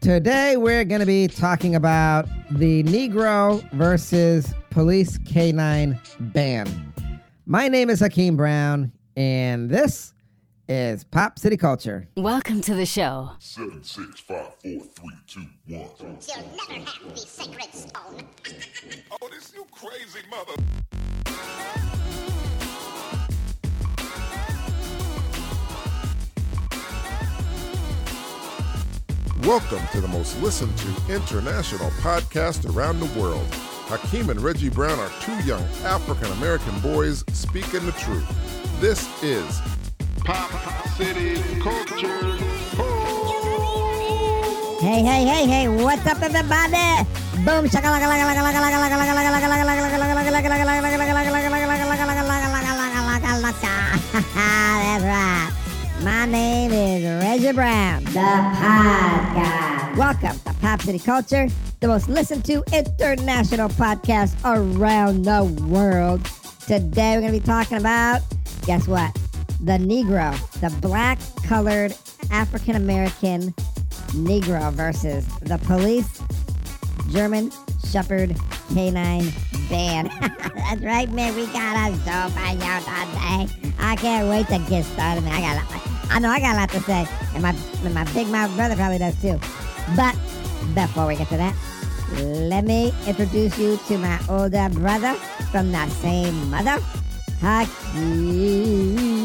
Today we're going to be talking about the Negro versus Police K9 ban. My name is Hakeem Brown, and this is Pop City Culture. Welcome to the show. Seven, six, five, four, three, two, one. You'll never have the sacred stone. Oh, this you crazy mother. Welcome to the most listened to international podcast around the world. Hakeem and Reggie Brown are two young African American boys speaking the truth. This is Pop City Culture. Hey, hey, hey, hey, what's up, everybody? Boom, shakalaka, That's right. My name is Reggie Brown, the podcast. Welcome to Pop City Culture, the most listened to international podcast around the world. Today we're going to be talking about, guess what? The Negro, the black colored African American Negro versus the police German Shepherd Canine Band. That's right, man. We got a show for you today. I can't wait to get started, man. I got, a I know I got a lot to say, and my and my big mouth brother probably does too. But before we get to that, let me introduce you to my older brother from the same mother, Hakeem.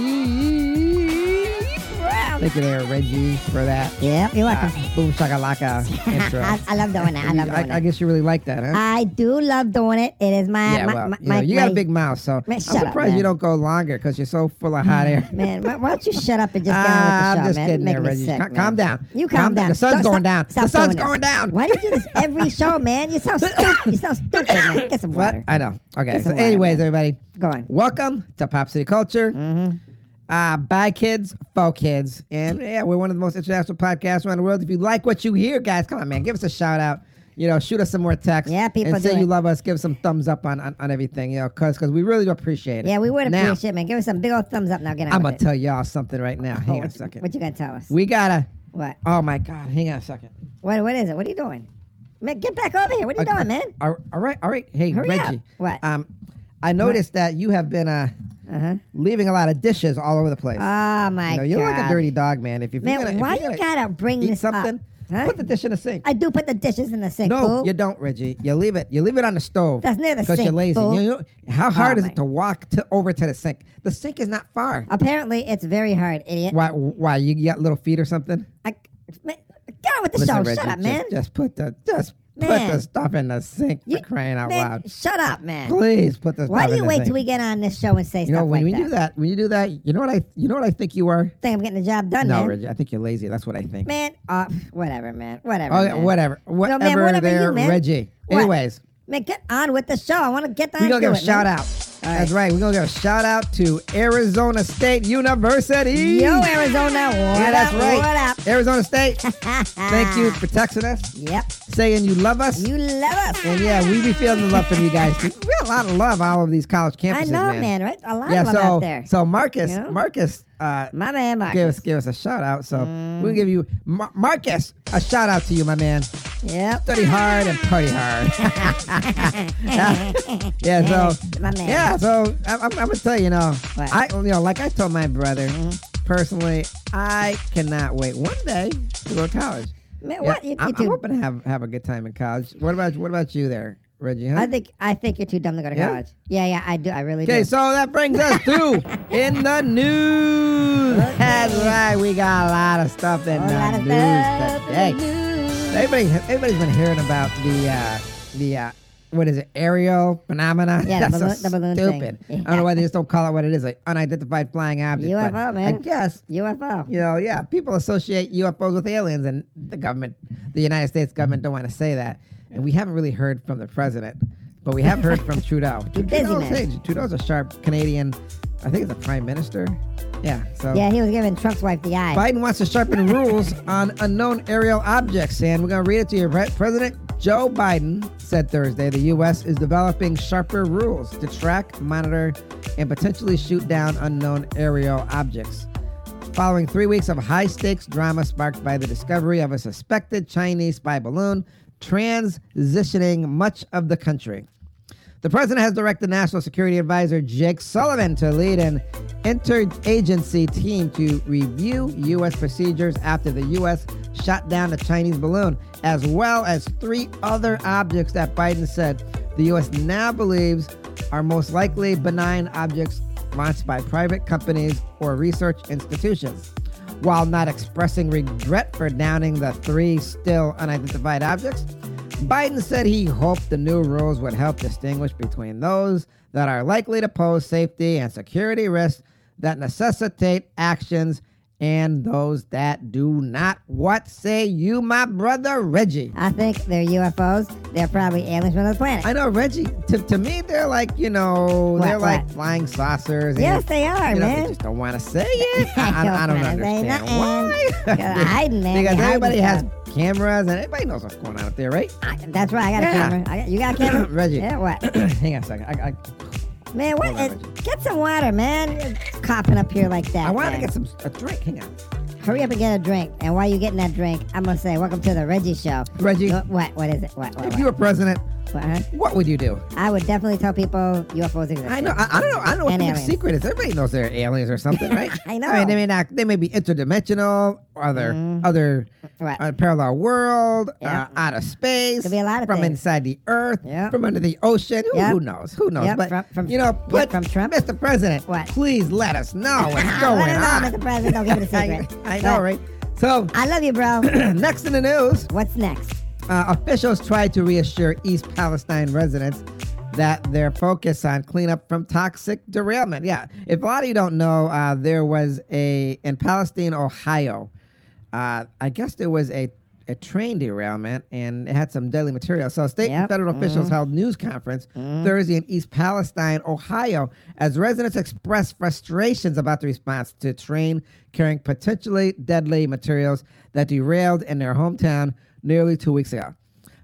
Thank you there, Reggie, for that. Yeah, you're welcome. Uh, boom shakalaka intro. I, I love doing that. I love doing I, I guess you really like that, huh? I do love doing it. It is my yeah, my, well, my, you, know, my- you got a big mouth, so Man, I'm shut up, surprised you don't go longer because you're so full of hot air. man. Why, why don't you shut up and just get on Ah, with the show, I'm just man? kidding there, Reggie. sick, Cal- calm down. You calm, down. The sun's Stop- going down. stop the sun's this. going down. Why do you do this every show, man? You sound stupid. You sound stupid, man. Get some What? water. I know. Okay. So, anyways, everybody, Go on. welcome to Pop City Culture. Uh, by kids, for kids. And yeah, we're one of the most international podcasts around the world. If you like what you hear, guys, come on, man. Give us a shout out. You know, shoot us some more text. Yeah, people And say do you it. love us. Give us some thumbs up on, on, on everything, you know, because cause we really do appreciate it. Yeah, we would Now, appreciate it, man. Give us some big old thumbs up now. Get on I'm with going it. to tell y'all something right now. Hang on a second. What you gonna tell us? we got to, What? oh my God, hang on a second. What? What is it? What are you doing? Man, get back over here. What are you doing, man? All all right, all right. Hey, Hurry up. Reggie. What? Um, I noticed that you have been uh, Uh huh. leaving a lot of dishes all over the place. Oh my you know, you god. look like a dirty dog, man. If, if Man, you're gonna, if why you're you gonna gotta bring eat this something, up? Huh? put the dish in the sink. I do put the dishes in the sink. no, fool. you don't, Reggie. You leave it. You leave it on the stove. That's near the because you're sink, lazy. fool. You know, how hard Oh, is my- it to walk to, over to the sink? The sink is not far. Apparently, it's very hard, idiot. Why? Why you got little feet or something? I, man, get on with the show. Shut up, just, man. Just put the just put the stuff in the sink You- for crying out man, loud. Shut up, man. Please put the Why stuff do you wait sink. till we get on this show and say You stuff know, when like you that? do that, when you do that, you know what I, you know what I think you are. Think I'm getting the job done, no, man. Reggie, I think you're lazy. That's what I think. Man, uh, whatever, man. Whatever. Oh, man. whatever, whatever, man, whatever there, you, man. Reggie. What? Anyways, Man, get on with the show. I want to get on we're gonna to give a shout man. out. That's right. We're gonna give a shout out to Arizona State University. Yo, Arizona, what yeah, that's up? right. What up? Arizona State. Thank you for texting us, Yep. saying you love us. You love us. and yeah, we be feeling the love from you guys. We got a lot of love all over these college campuses, I know, man. Right? A lot Yeah, of them so out there. so Marcus, You know? Marcus, uh, My man, Marcus. give us give us a shout out. So Mm. we'll give you Mar- Marcus a shout out to you, my man. Yep. Study hard and party hard. yeah, so My man. yeah, so I'm, I'm, I'm gonna tell you, you know, What? I you know, like I told my brother, mm-hmm. personally, I cannot wait one day to go to college. Man, Yeah, what? You, you I'm, I'm hoping to have have a good time in college. What about what about you there, Reggie? Huh? I think I think you're too dumb to go to Yeah? college. Yeah, yeah, I do. I really do. Okay, so that brings us to in the news. That's right, we got a lot of stuff in A the news today. Everybody, everybody's been hearing about the uh, the uh, what is it, aerial phenomena? Yeah, the That's so balloon- the balloon stupid. thing. I don't know why they just don't call it what it is, like unidentified flying object. but UFO, I guess UFO. you know, yeah, people associate UFOs with aliens, and the government, the United States government, don't want to say that. And we haven't really heard from the president, but we have heard from Trudeau. Busy, Trudeau's, man. hey, Trudeau's a sharp Canadian. I think it's a prime minister. Yeah. So Yeah, he was giving Trump's wife the eye. Biden wants to sharpen rules on unknown aerial objects, and we're going to read it to you. President Joe Biden said Thursday the U.S. is developing sharper rules to track, monitor, and potentially shoot down unknown aerial objects. following three weeks of high stakes drama sparked by the discovery of a suspected Chinese spy balloon transitioning much of the country. The president has directed National Security Advisor Jake Sullivan to lead an interagency team to review U.S. procedures after the U.S. shot down a Chinese balloon, as well as three other objects that Biden said the U.S. now believes are most likely benign objects launched by private companies or research institutions. While not expressing regret for downing the three still unidentified objects, Biden said he hoped the new rules would help distinguish between those that are likely to pose safety and security risks that necessitate actions and those that do not. What say you, my brother Reggie? I think they're UFOs. They're probably aliens from another planet. I know Reggie. To, to me, they're like you know, What, they're like flying saucers. and yes, they are, you know, they man. just don't want to say it. I, I- I don't wanna say understand why. They're hiding, man. because hiding everybody has stuff. cameras and everybody knows what's going on up there, right? I, that's right. I got Yeah. a camera. I got, you got a camera? Reggie. Yeah, what? Hang on a second. I, I, Man, what? Uh, get some water, man. You're coughing up here like that. I want to get some a drink. Hang on. Hurry up and get a drink. And while you're getting that drink, I'm gonna say, "Welcome to the Reggie Show." Reggie, What? What, what is it? What? What? if what? you were president, What, what would you do? I would definitely tell people UFOs exist. I know. I, I don't know. I don't know what And the big aliens. secret is. Everybody knows they're aliens or something, right? I know. I mean, they may not. They may be interdimensional, other Mhm. other Right. uh, parallel world, Yeah. uh, out of space, Could be a lot of from things. inside the earth, Yeah. from under the ocean. Who, who knows? Who knows? But from- from- you know, but from Trump. Mr. President, What? please let us know what's going Let on. know, Mr. President. Don't give it a I, secret. I know, But right? So I love you, bro. next in the news, What's next? Uh, officials tried to reassure East Palestine residents that their focus on cleanup from toxic derailment. Yeah, if a lot of you don't know, uh, there was a in Palestine, Ohio. Uh, I guess there was a a train derailment and it had some deadly material. So state and federal officials held news conference Thursday in East Palestine, Ohio, as residents expressed frustrations about the response to train carrying potentially deadly materials that derailed in their hometown nearly two weeks ago.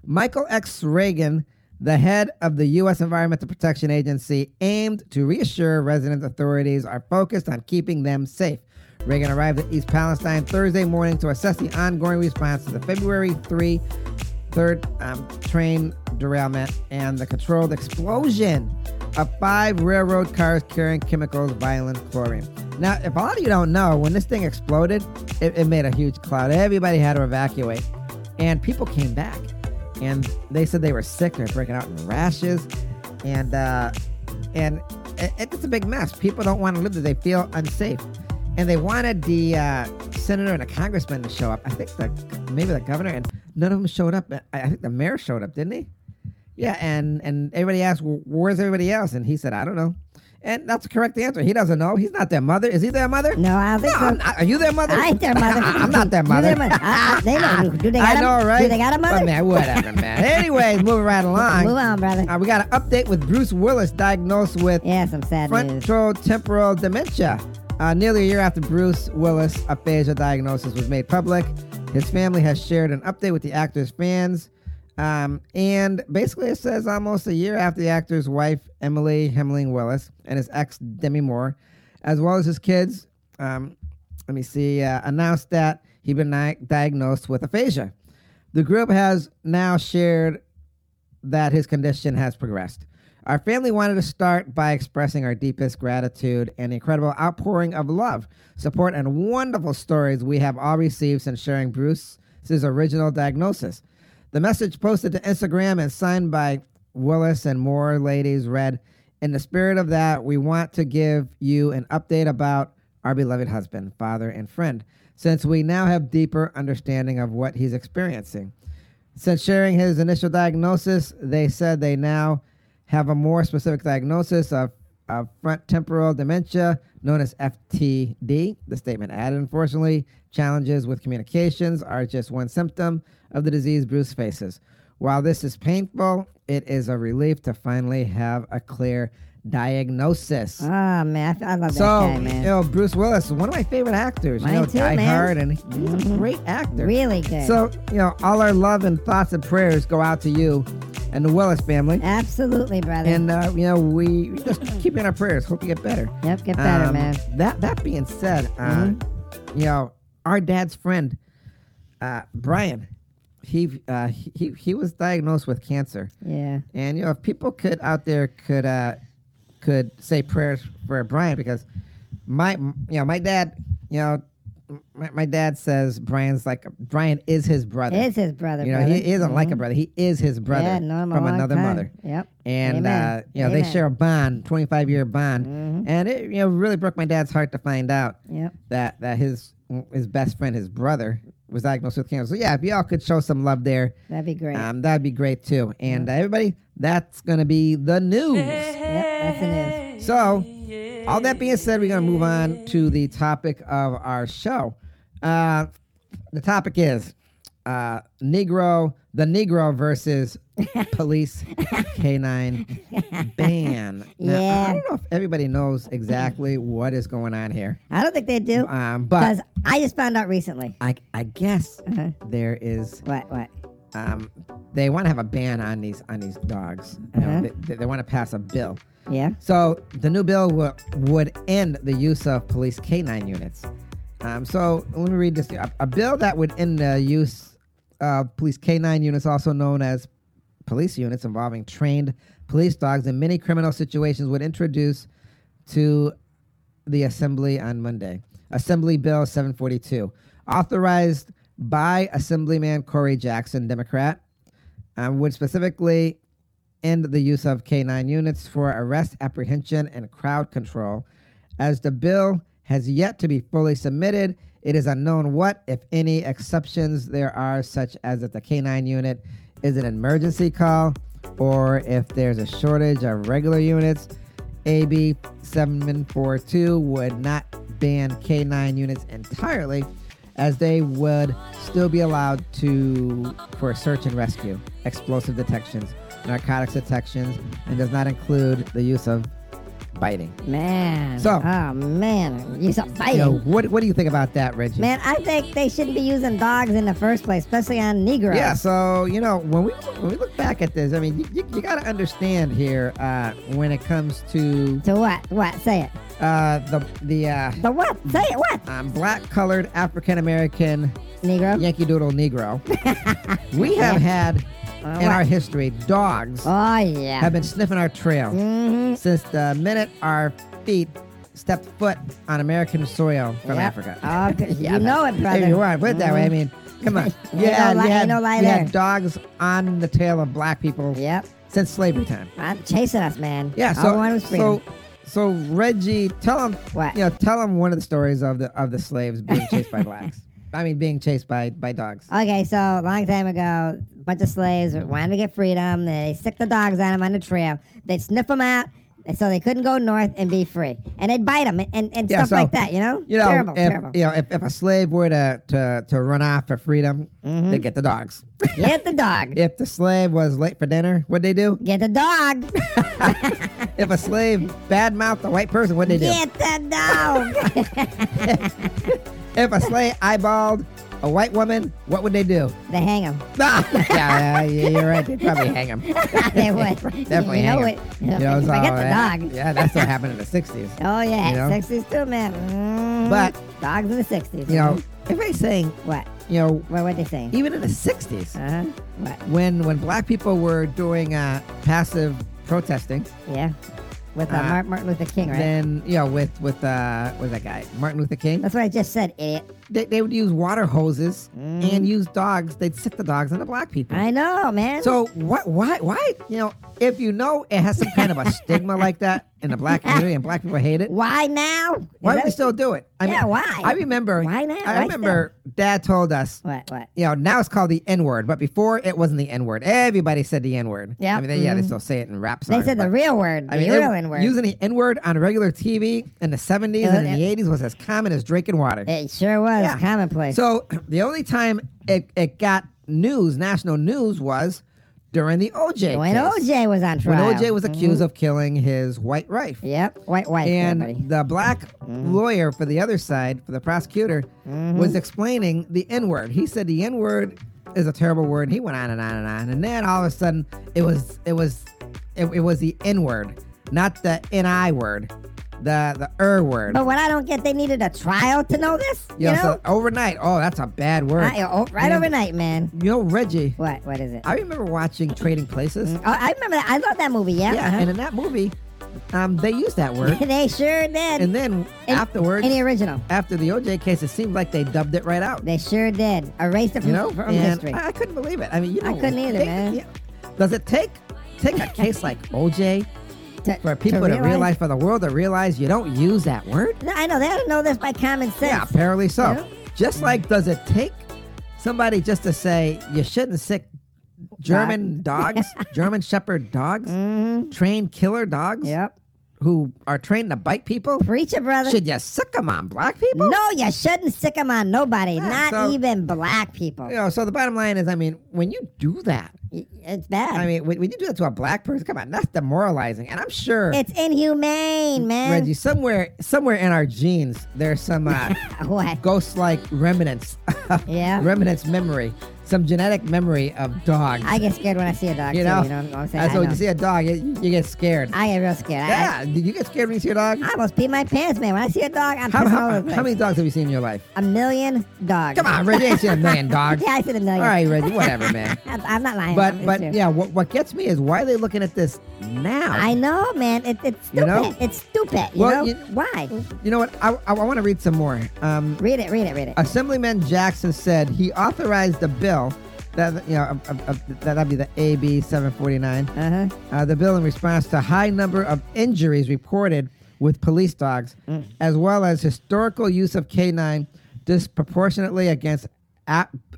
Michael S. Regan, the head of the U.S. Environmental Protection Agency, aimed to reassure resident authorities are focused on keeping them safe. Regan arrived at East Palestine Thursday morning to assess the ongoing response to the February 3 third um, train derailment and the controlled explosion of five railroad cars carrying chemicals violent chlorine. Now, if a lot of you don't know, when this thing exploded, it, it made a huge cloud. Everybody had to evacuate, and people came back, and they said they were sick. They're breaking out in rashes, and uh, and it, it's a big mess. People don't want to live there; they feel unsafe, and they wanted the uh, senator and a congressman to show up. I think the maybe the governor, and none of them showed up. I, think the mayor showed up, didn't he? Yeah, and and everybody asked, well, "Where's everybody else?" And he said, "I don't know." And that's the correct answer. He doesn't know. He's not their mother. Is he their mother? No, I don't think No, so. Not. Are you their mother? I ain't their mother. I'm not their mother. their mother. I- I- they know. Do they I got a- know, right? do they got a mother? But man, whatever, man. Anyways, moving right along. Move on, brother. Uh, we got an update with Bruce Willis diagnosed with yeah, some sad news. frontotemporal dementia. Uh, nearly a year after Bruce Willis' aphasia diagnosis was made public, his family has shared an update with the actor's fans. Um, and basically, it says almost a year after the actor's wife, Emily Heming Willis, and his ex, Demi Moore, as well as his kids, um, let me see, uh, announced that he'd been di- diagnosed with aphasia. The group has now shared that his condition has progressed. Our family wanted to start by expressing our deepest gratitude and the incredible outpouring of love, support, and wonderful stories we have all received since sharing Bruce's original diagnosis. The message posted to Instagram and signed by Willis and Moore ladies read, In the spirit of that, we want to give you an update about our beloved husband, father, and friend, since we now have deeper understanding of what he's experiencing. Since sharing his initial diagnosis, they said they now have a more specific diagnosis of, of frontotemporal dementia, known as FTD. The statement added, unfortunately, challenges with communications are just one symptom of the disease Bruce faces. While this is painful, it is a relief to finally have a clear diagnosis. Oh man, I, I love so, that guy, you know, Bruce Willis one of my favorite actors. Mine you know, too, Die man. Hard, and he's a Mhm. great actor. really good. So, you know, all our love and thoughts and prayers go out to you and the Willis family. absolutely, brother. And, uh, you know, we just keep in our prayers. Hope you get better. yep, get better, Um, man. That that being said, uh, Mhm. you know, our dad's friend, uh, Brian, he uh, he he was diagnosed with cancer, Yeah. and you know, if people could out there could uh, could say prayers for Brian because my you know my dad, you know. My, my dad says Brian's like Brian is his brother. Is his brother. you know, brother. he isn't like a Mhm. brother. He is his brother Yeah, from another time. mother Yep. and uh, you know they share a bond, twenty five year bond, Mhm. and it you know really broke my dad's heart to find out Yep. that that his his best friend, his brother, was diagnosed with cancer. So yeah, if y'all could show some love there, That'd be great. um, that'd be great too. And uh, everybody, that's gonna be the news. yep. That's the. So, all that being said, we're gonna move on to the topic of our show. Uh, the topic is uh, Negro, the Negro versus police canine ban. Now, Yeah. I don't know if everybody knows exactly what is going on here, I don't think they do. um, Because I just found out recently. I, I guess Uh-huh. there is What? What? um, they want to have a ban on these on these dogs. You know, Uh-huh. they, they want to pass a bill. Yeah. So the new bill w- would end the use of police canine units. Um, so let me read this. A, a bill that would end the use of police canine units, also known as police units involving trained police dogs in many criminal situations, would introduce to the Assembly on Monday. Assembly Bill 742, authorized by Assemblyman Corey Jackson, Democrat, um, would specifically end the use of K9 units for arrest, apprehension, and crowd control. As the bill has yet to be fully submitted, it is unknown what, if any, exceptions there are, such as if the K9 unit is an emergency call or if there's a shortage of regular units. AB 742 would not ban K9 units entirely, as they would still be allowed to for search and rescue, explosive detections, narcotics detections, and does not include the use of biting. Man. So- Oh man. You saw You fighting. know, what what do you think about that, Reggie? Man, I think they shouldn't be using dogs in the first place, especially on Negroes. Yeah, so you know when we when we look back at this, I mean, you, you, you got to understand here uh, when it comes to To what? What? Say it. uh, the the uh, The what? Say it. What? um, black colored African American Negro. Yankee Doodle Negro. we have had in what? our history dogs Oh yeah. have been sniffing our trail mm-hmm. since the minute our feet stepped foot on American soil from Yep. Africa. Oh. Yeah, you know it, brother. If you want to put it that way, I mean, come on. You no had, you had, no you there. had dogs on the tail of black people Yep. since slavery time. I'm chasing us, man. Yeah, so we wanted was freedom. so so Reggie, tell him, What? you know, tell them one of the stories of the of the slaves being chased by blacks. I mean, being chased by by dogs. Okay, so a long time ago, a bunch of slaves wanted to get freedom. They stick the dogs on them on the trail. They'd sniff them out so they couldn't go north and be free. And they'd bite them and, and Yeah, stuff so, like that, you know? You know, terrible, if terrible. you know if, if a slave were to, to, to run off for freedom, Mm-hmm. they get the dogs. Get the dog. if the slave was late for dinner, what'd they do? Get the dog. If a slave badmouthed a white person, what'd they do? Get the dog. If a slave eyeballed a white woman, what would they do? they hang them. yeah, yeah, you're right. They'd probably hang him. they would. Definitely you hang know him. it. You know, so, Forget the dog. Yeah, that's what happened in the 60s. Oh, yeah. You know? 60s too, man. Mhm. But- Dogs in the 60s. You know, everybody's saying, What? you know, What were they saying? even in the 60s, Uh-huh. What? when when black people were doing uh, passive protesting, Yeah. With uh, Uh, Martin, Luther King, right? then know with with uh, was that guy Martin Luther King? That's what I just said, idiot. They, they would use water hoses and use dogs. They'd sick the dogs on the black people. Mm. I know, man. So what? Why? Why? You know, if you know it has some kind of a stigma like that in the black community and black people hate it, why now? Why do we still do it? I Yeah, why? I remember. Why not? I remember Dad told us. What? What? You know, now it's called the N word, but before it wasn't the N word. Everybody said the N word. Yeah, I mean, they, yeah, they mhm. still say it in rap songs. They said the real word, the I mean, real N word. using the N word on regular TV in the 70s Uh, and in the 80s was as common as drinking water. It sure was Yeah. commonplace. So the only time it, it got news, national news, was during the OJ when case. OJ was on trial. when. OJ was accused Mhm. of killing his white wife. Yep, white, white. And there, buddy. the black Mm-hmm. lawyer for the other side, for the prosecutor, was explaining the N word. He said the N word is a terrible word. He went on and on and on, and then all of a sudden it was it was it, it was the N word, not the N I word. The the er word. But what I don't get, they needed a trial to know this. You, You know, so overnight. Oh, that's a bad word. I- oh, right Man, overnight, man. You know, Reggie. What? What is it? I remember watching Trading Places. Oh, I remember that. I love that movie. Yeah. Yeah, uh-huh. and in that movie, um, they used that word, they sure did. and then In- afterwards, in the original, after the OJ case, it seemed like they dubbed it right out. they sure did. Erased it from, You know, from and history. I, I couldn't believe it. I mean, you know, I couldn't either, man. yeah. Does it take take a case like OJ To- for people to realize? realize- for the world to realize you don't use that word? No, I know they don't know this by common sense. Yeah, apparently so. Just like, does it take somebody just to say you shouldn't sick German dogs, German Shepherd dogs, mm-hmm. trained killer dogs Yep. Who are trained to bite people? Preach it, brother. Should you sick them on black people? no, you shouldn't stick them on nobody, Yeah, not so- even black people. You know, so the bottom line is, I mean, when you do that, It's bad. I mean, when, when you do that to a black person, come on, that's demoralizing. And I'm sure, it's inhumane, man. Reggie, somewhere, somewhere in our genes, there's some uh, ghost-like remnants, Yeah. remnants memory, some genetic memory of dogs. I get scared when I see a dog. you too, know, you know what I'm saying? that's I, when you see a dog, you, you get scared. I get real scared. I- yeah, did you get scared when you see a dog? I, I almost pee my pants, man. When I see a dog, I'm How, all how, over how many dogs have you seen in your life? A million dogs. Come on, Reggie, ain't seen a million dogs. yeah, I said a million. right, Reggie, whatever, man. I'm, I'm not lying. But but true. yeah, what, what gets me is why are they looking at this now? I know, man. It, it's stupid. You know? It's stupid. You Well, know you- why? You know what? I, I, want to read some more. Um, Read it. Read it. Read it. Assemblyman Jackson said he authorized a bill that you know that'd be the AB 749. Uh huh. Uh, the bill in response to high number of injuries reported with police dogs, Mm. as well as historical use of canine disproportionately against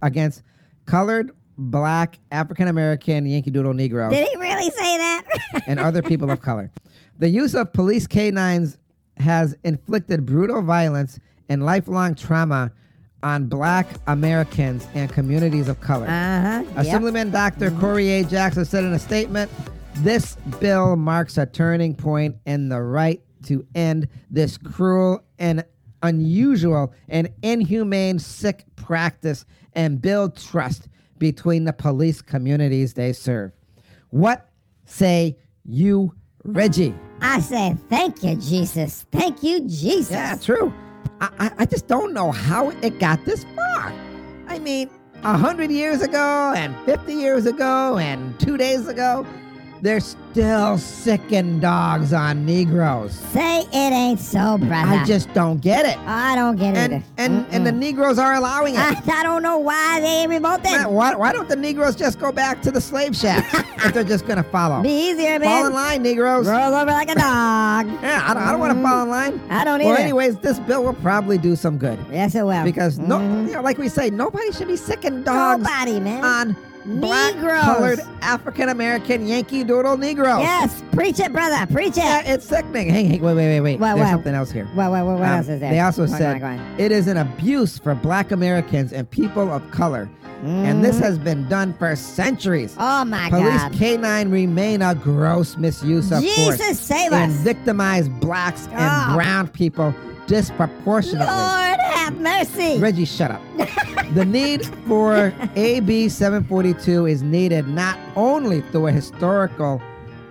against colored, black, African American, Yankee Doodle Negro. Did he really say that? and other people of color. The use of police canines has inflicted brutal violence and lifelong trauma on black Americans and communities of color. uh huh. Assemblyman Dr. Corey A. Jackson said in a statement this bill marks a turning point in the right to end this cruel and unusual and inhumane sick practice and build trust between the police communities they serve. What say you, Reggie? I say thank you, Jesus. Thank you, Jesus. Yeah, true. I, I, I just don't know how it got this far. I mean, a hundred years ago, and fifty years ago, and two days ago, they're still sicking dogs on Negroes. Say it ain't so, brother. I just don't get it. I don't get it. And either. and and the Negroes are allowing it. I, I don't know why they revolted. Man, why, why don't the Negroes just go back to the slave shacks if they're just gonna follow? Be easier, man. Fall in line, Negroes. Roll over like a dog. Yeah, I don't, I don't want to fall in line. I don't either. Well, anyways, this bill will probably do some good. Yes, it will. because no, Mhm. you know, like we say, nobody should be sicking dogs Nobody, man. on black colored African American Yankee Doodle Negroes. yes, preach it, brother. Preach it. Yeah, it's sickening. Hey, hey, wait, wait, wait, wait. What, There's what? something else here. What, what, what, what Um, else is there? They also Go said on, go on. it is an abuse for black Americans and people of color. And this Mhm. has been done for centuries. Oh, my Police God. Police canine remain a gross misuse of force Jesus, save and victimize blacks and Oh. brown people disproportionately. Lord have mercy. Reggie, shut up. the need for AB 742 is needed not only through a historical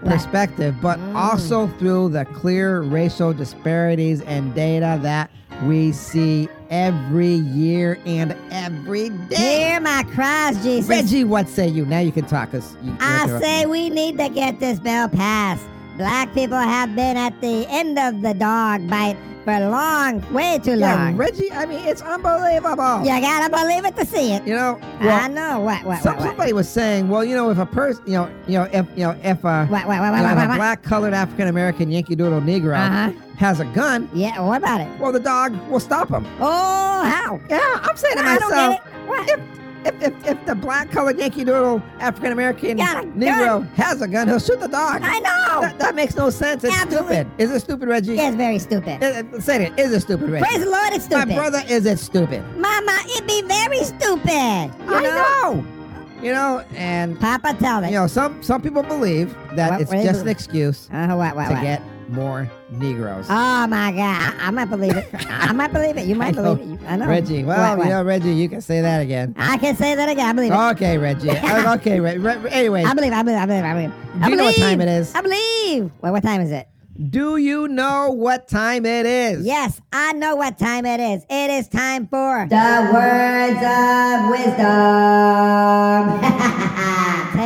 perspective, but Mm. also through the clear racial disparities and data that we see every year and every day. Hear my cries, Jesus. Reggie, what say you? Now you can talk. You, I say we need to get this bill passed. Black people have been at the end of the dog bite for long, way too yeah, long. Reggie. I mean, it's unbelievable. You gotta believe it to see it. You know, I know. What, what, some, what, what? somebody was saying, well, you know, if a person, you know, you know, if you know, if uh, What, what, what, know, a black colored African American Yankee Doodle Negro Uh-huh. has a gun, Yeah, what about it? well, the dog will stop him. Oh, how? Yeah, I'm saying to I myself, get it. What? if, if, if, if the black colored Yankee Doodle African American Negro has a gun, he'll shoot the dog. I know. That, that makes no sense. It's Absolutely. stupid. Is it stupid, Reggie? It's very stupid. Uh, uh, say it. Is it stupid, Reggie? Praise the Lord, it's stupid. My brother, is it stupid? Mama, it be very stupid. You I know? know. You know, and Papa, tell me. you know, some some people believe that What- it's just an excuse uh, what, what, to get more Negroes. Oh my God, I, I might believe it. I might believe it. You might believe it. You- I know. Reggie, well, What, what? you know, Reggie, you can say that again. I can say that again. I believe it. Okay, Reggie. Uh, okay, Re- Re- anyway, I believe. I believe. I believe. I believe. I do you know what believe. time it is? I believe. Well, what time is it? Do you know what time it is? Yes, I know what time it is. It is time for the words of wisdom.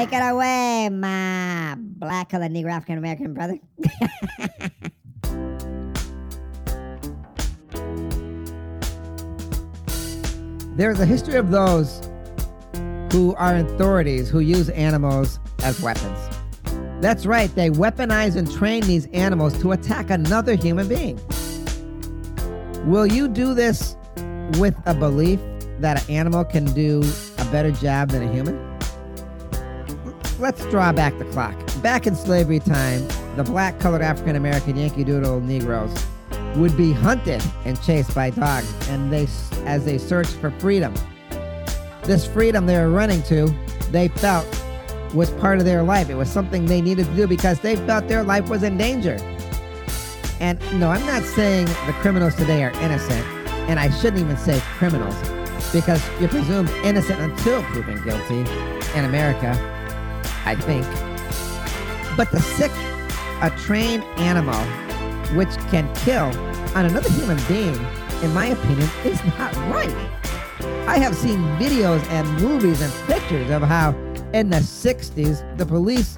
Take it away, my black colored Negro African American brother. There's a history of those who are authorities who use animals as weapons. That's right, they weaponize and train these animals to attack another human being. Will you do this with a belief that an animal can do a better job than a human? Let's draw back the clock. Back in slavery time, the black colored African American Yankee Doodle Negroes would be hunted and chased by dogs and they as they searched for freedom. This freedom they were running to, they felt was part of their life. It was something they needed to do because they felt their life was in danger. And no, I'm not saying the criminals today are innocent, and I shouldn't even say criminals because you're presumed innocent until proven guilty in America, I think. But the sick a trained animal which can kill on another human being, in my opinion, is not right. I have seen videos and movies and pictures of how in the 60s the police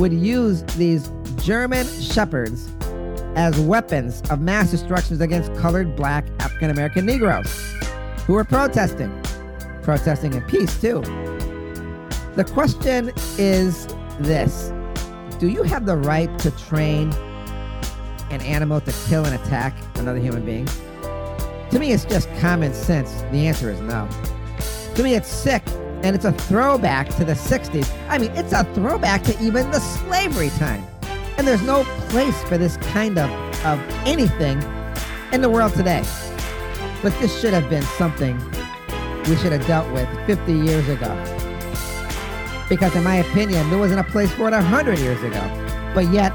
would use these German shepherds as weapons of mass destructions against colored black African American Negroes who were protesting, protesting in peace too. The question is this Do you have the right to train an animal to kill and attack another human being? To me, it's just common sense. The answer is no. To me, it's sick and it's a throwback to the 60s. I mean, it's a throwback to even the slavery time. And there's no place for this kind of, of anything in the world today. But this should have been something we should have dealt with 50 years ago. Because, in my opinion, there wasn't a place for it 100 years ago. But yet,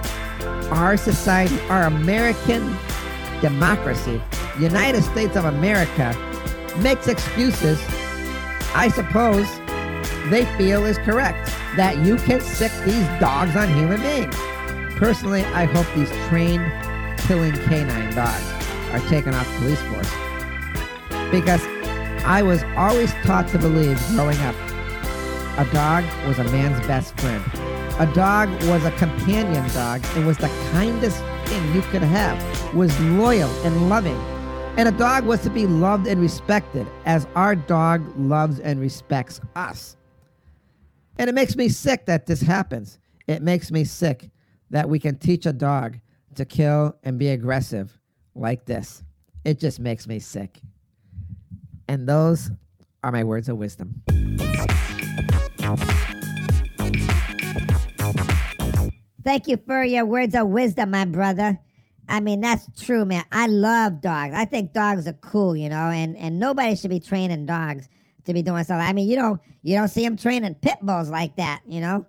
our society, our American democracy, United States of America, makes excuses, I suppose, they feel is correct that you can sick these dogs on human beings. Personally, I hope these trained killing canine dogs are taken off police force. Because I was always taught to believe growing up a dog was a man's best friend. A dog was a companion dog and was the kindest thing you could have, was loyal and loving. And a dog was to be loved and respected as our dog loves and respects us. And it makes me sick that this happens. It makes me sick that we can teach a dog to kill and be aggressive like this. It just makes me sick. And those are my words of wisdom. Thank you for your words of wisdom, my brother. I mean, that's true, man. I love dogs. I think dogs are cool, you know, and, and nobody should be training dogs to be doing stuff. I mean, you don't you don't see them training pit bulls like that, you know.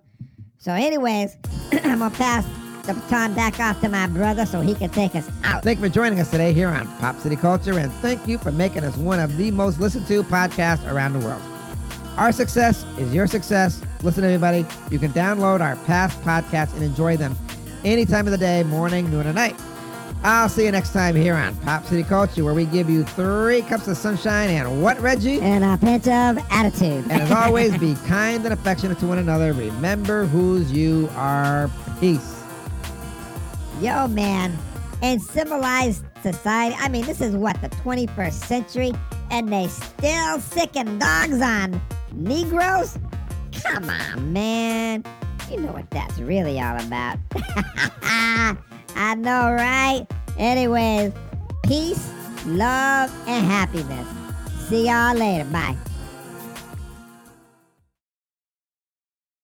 So, anyways, I'm gonna pass the baton back off to my brother so he can take us out. Thank you for joining us today here on Pop City Culture, and thank you for making us one of the most listened to podcasts around the world. Our success is your success. Listen, everybody, you can download our past podcasts and enjoy them any time of the day, morning, noon, or night. I'll see you next time here on Pop City Culture, where we give you three cups of sunshine and what, Reggie? And a pinch of attitude. And as always, be kind and affectionate to one another. Remember whose you are. Peace. Yo, man. In civilized society, I mean, this is what, the 21st century? And they still sicking dogs on Negroes? Come on, man. You know what that's really all about. I know, right? Anyways, peace, love, and happiness. See y'all later. Bye.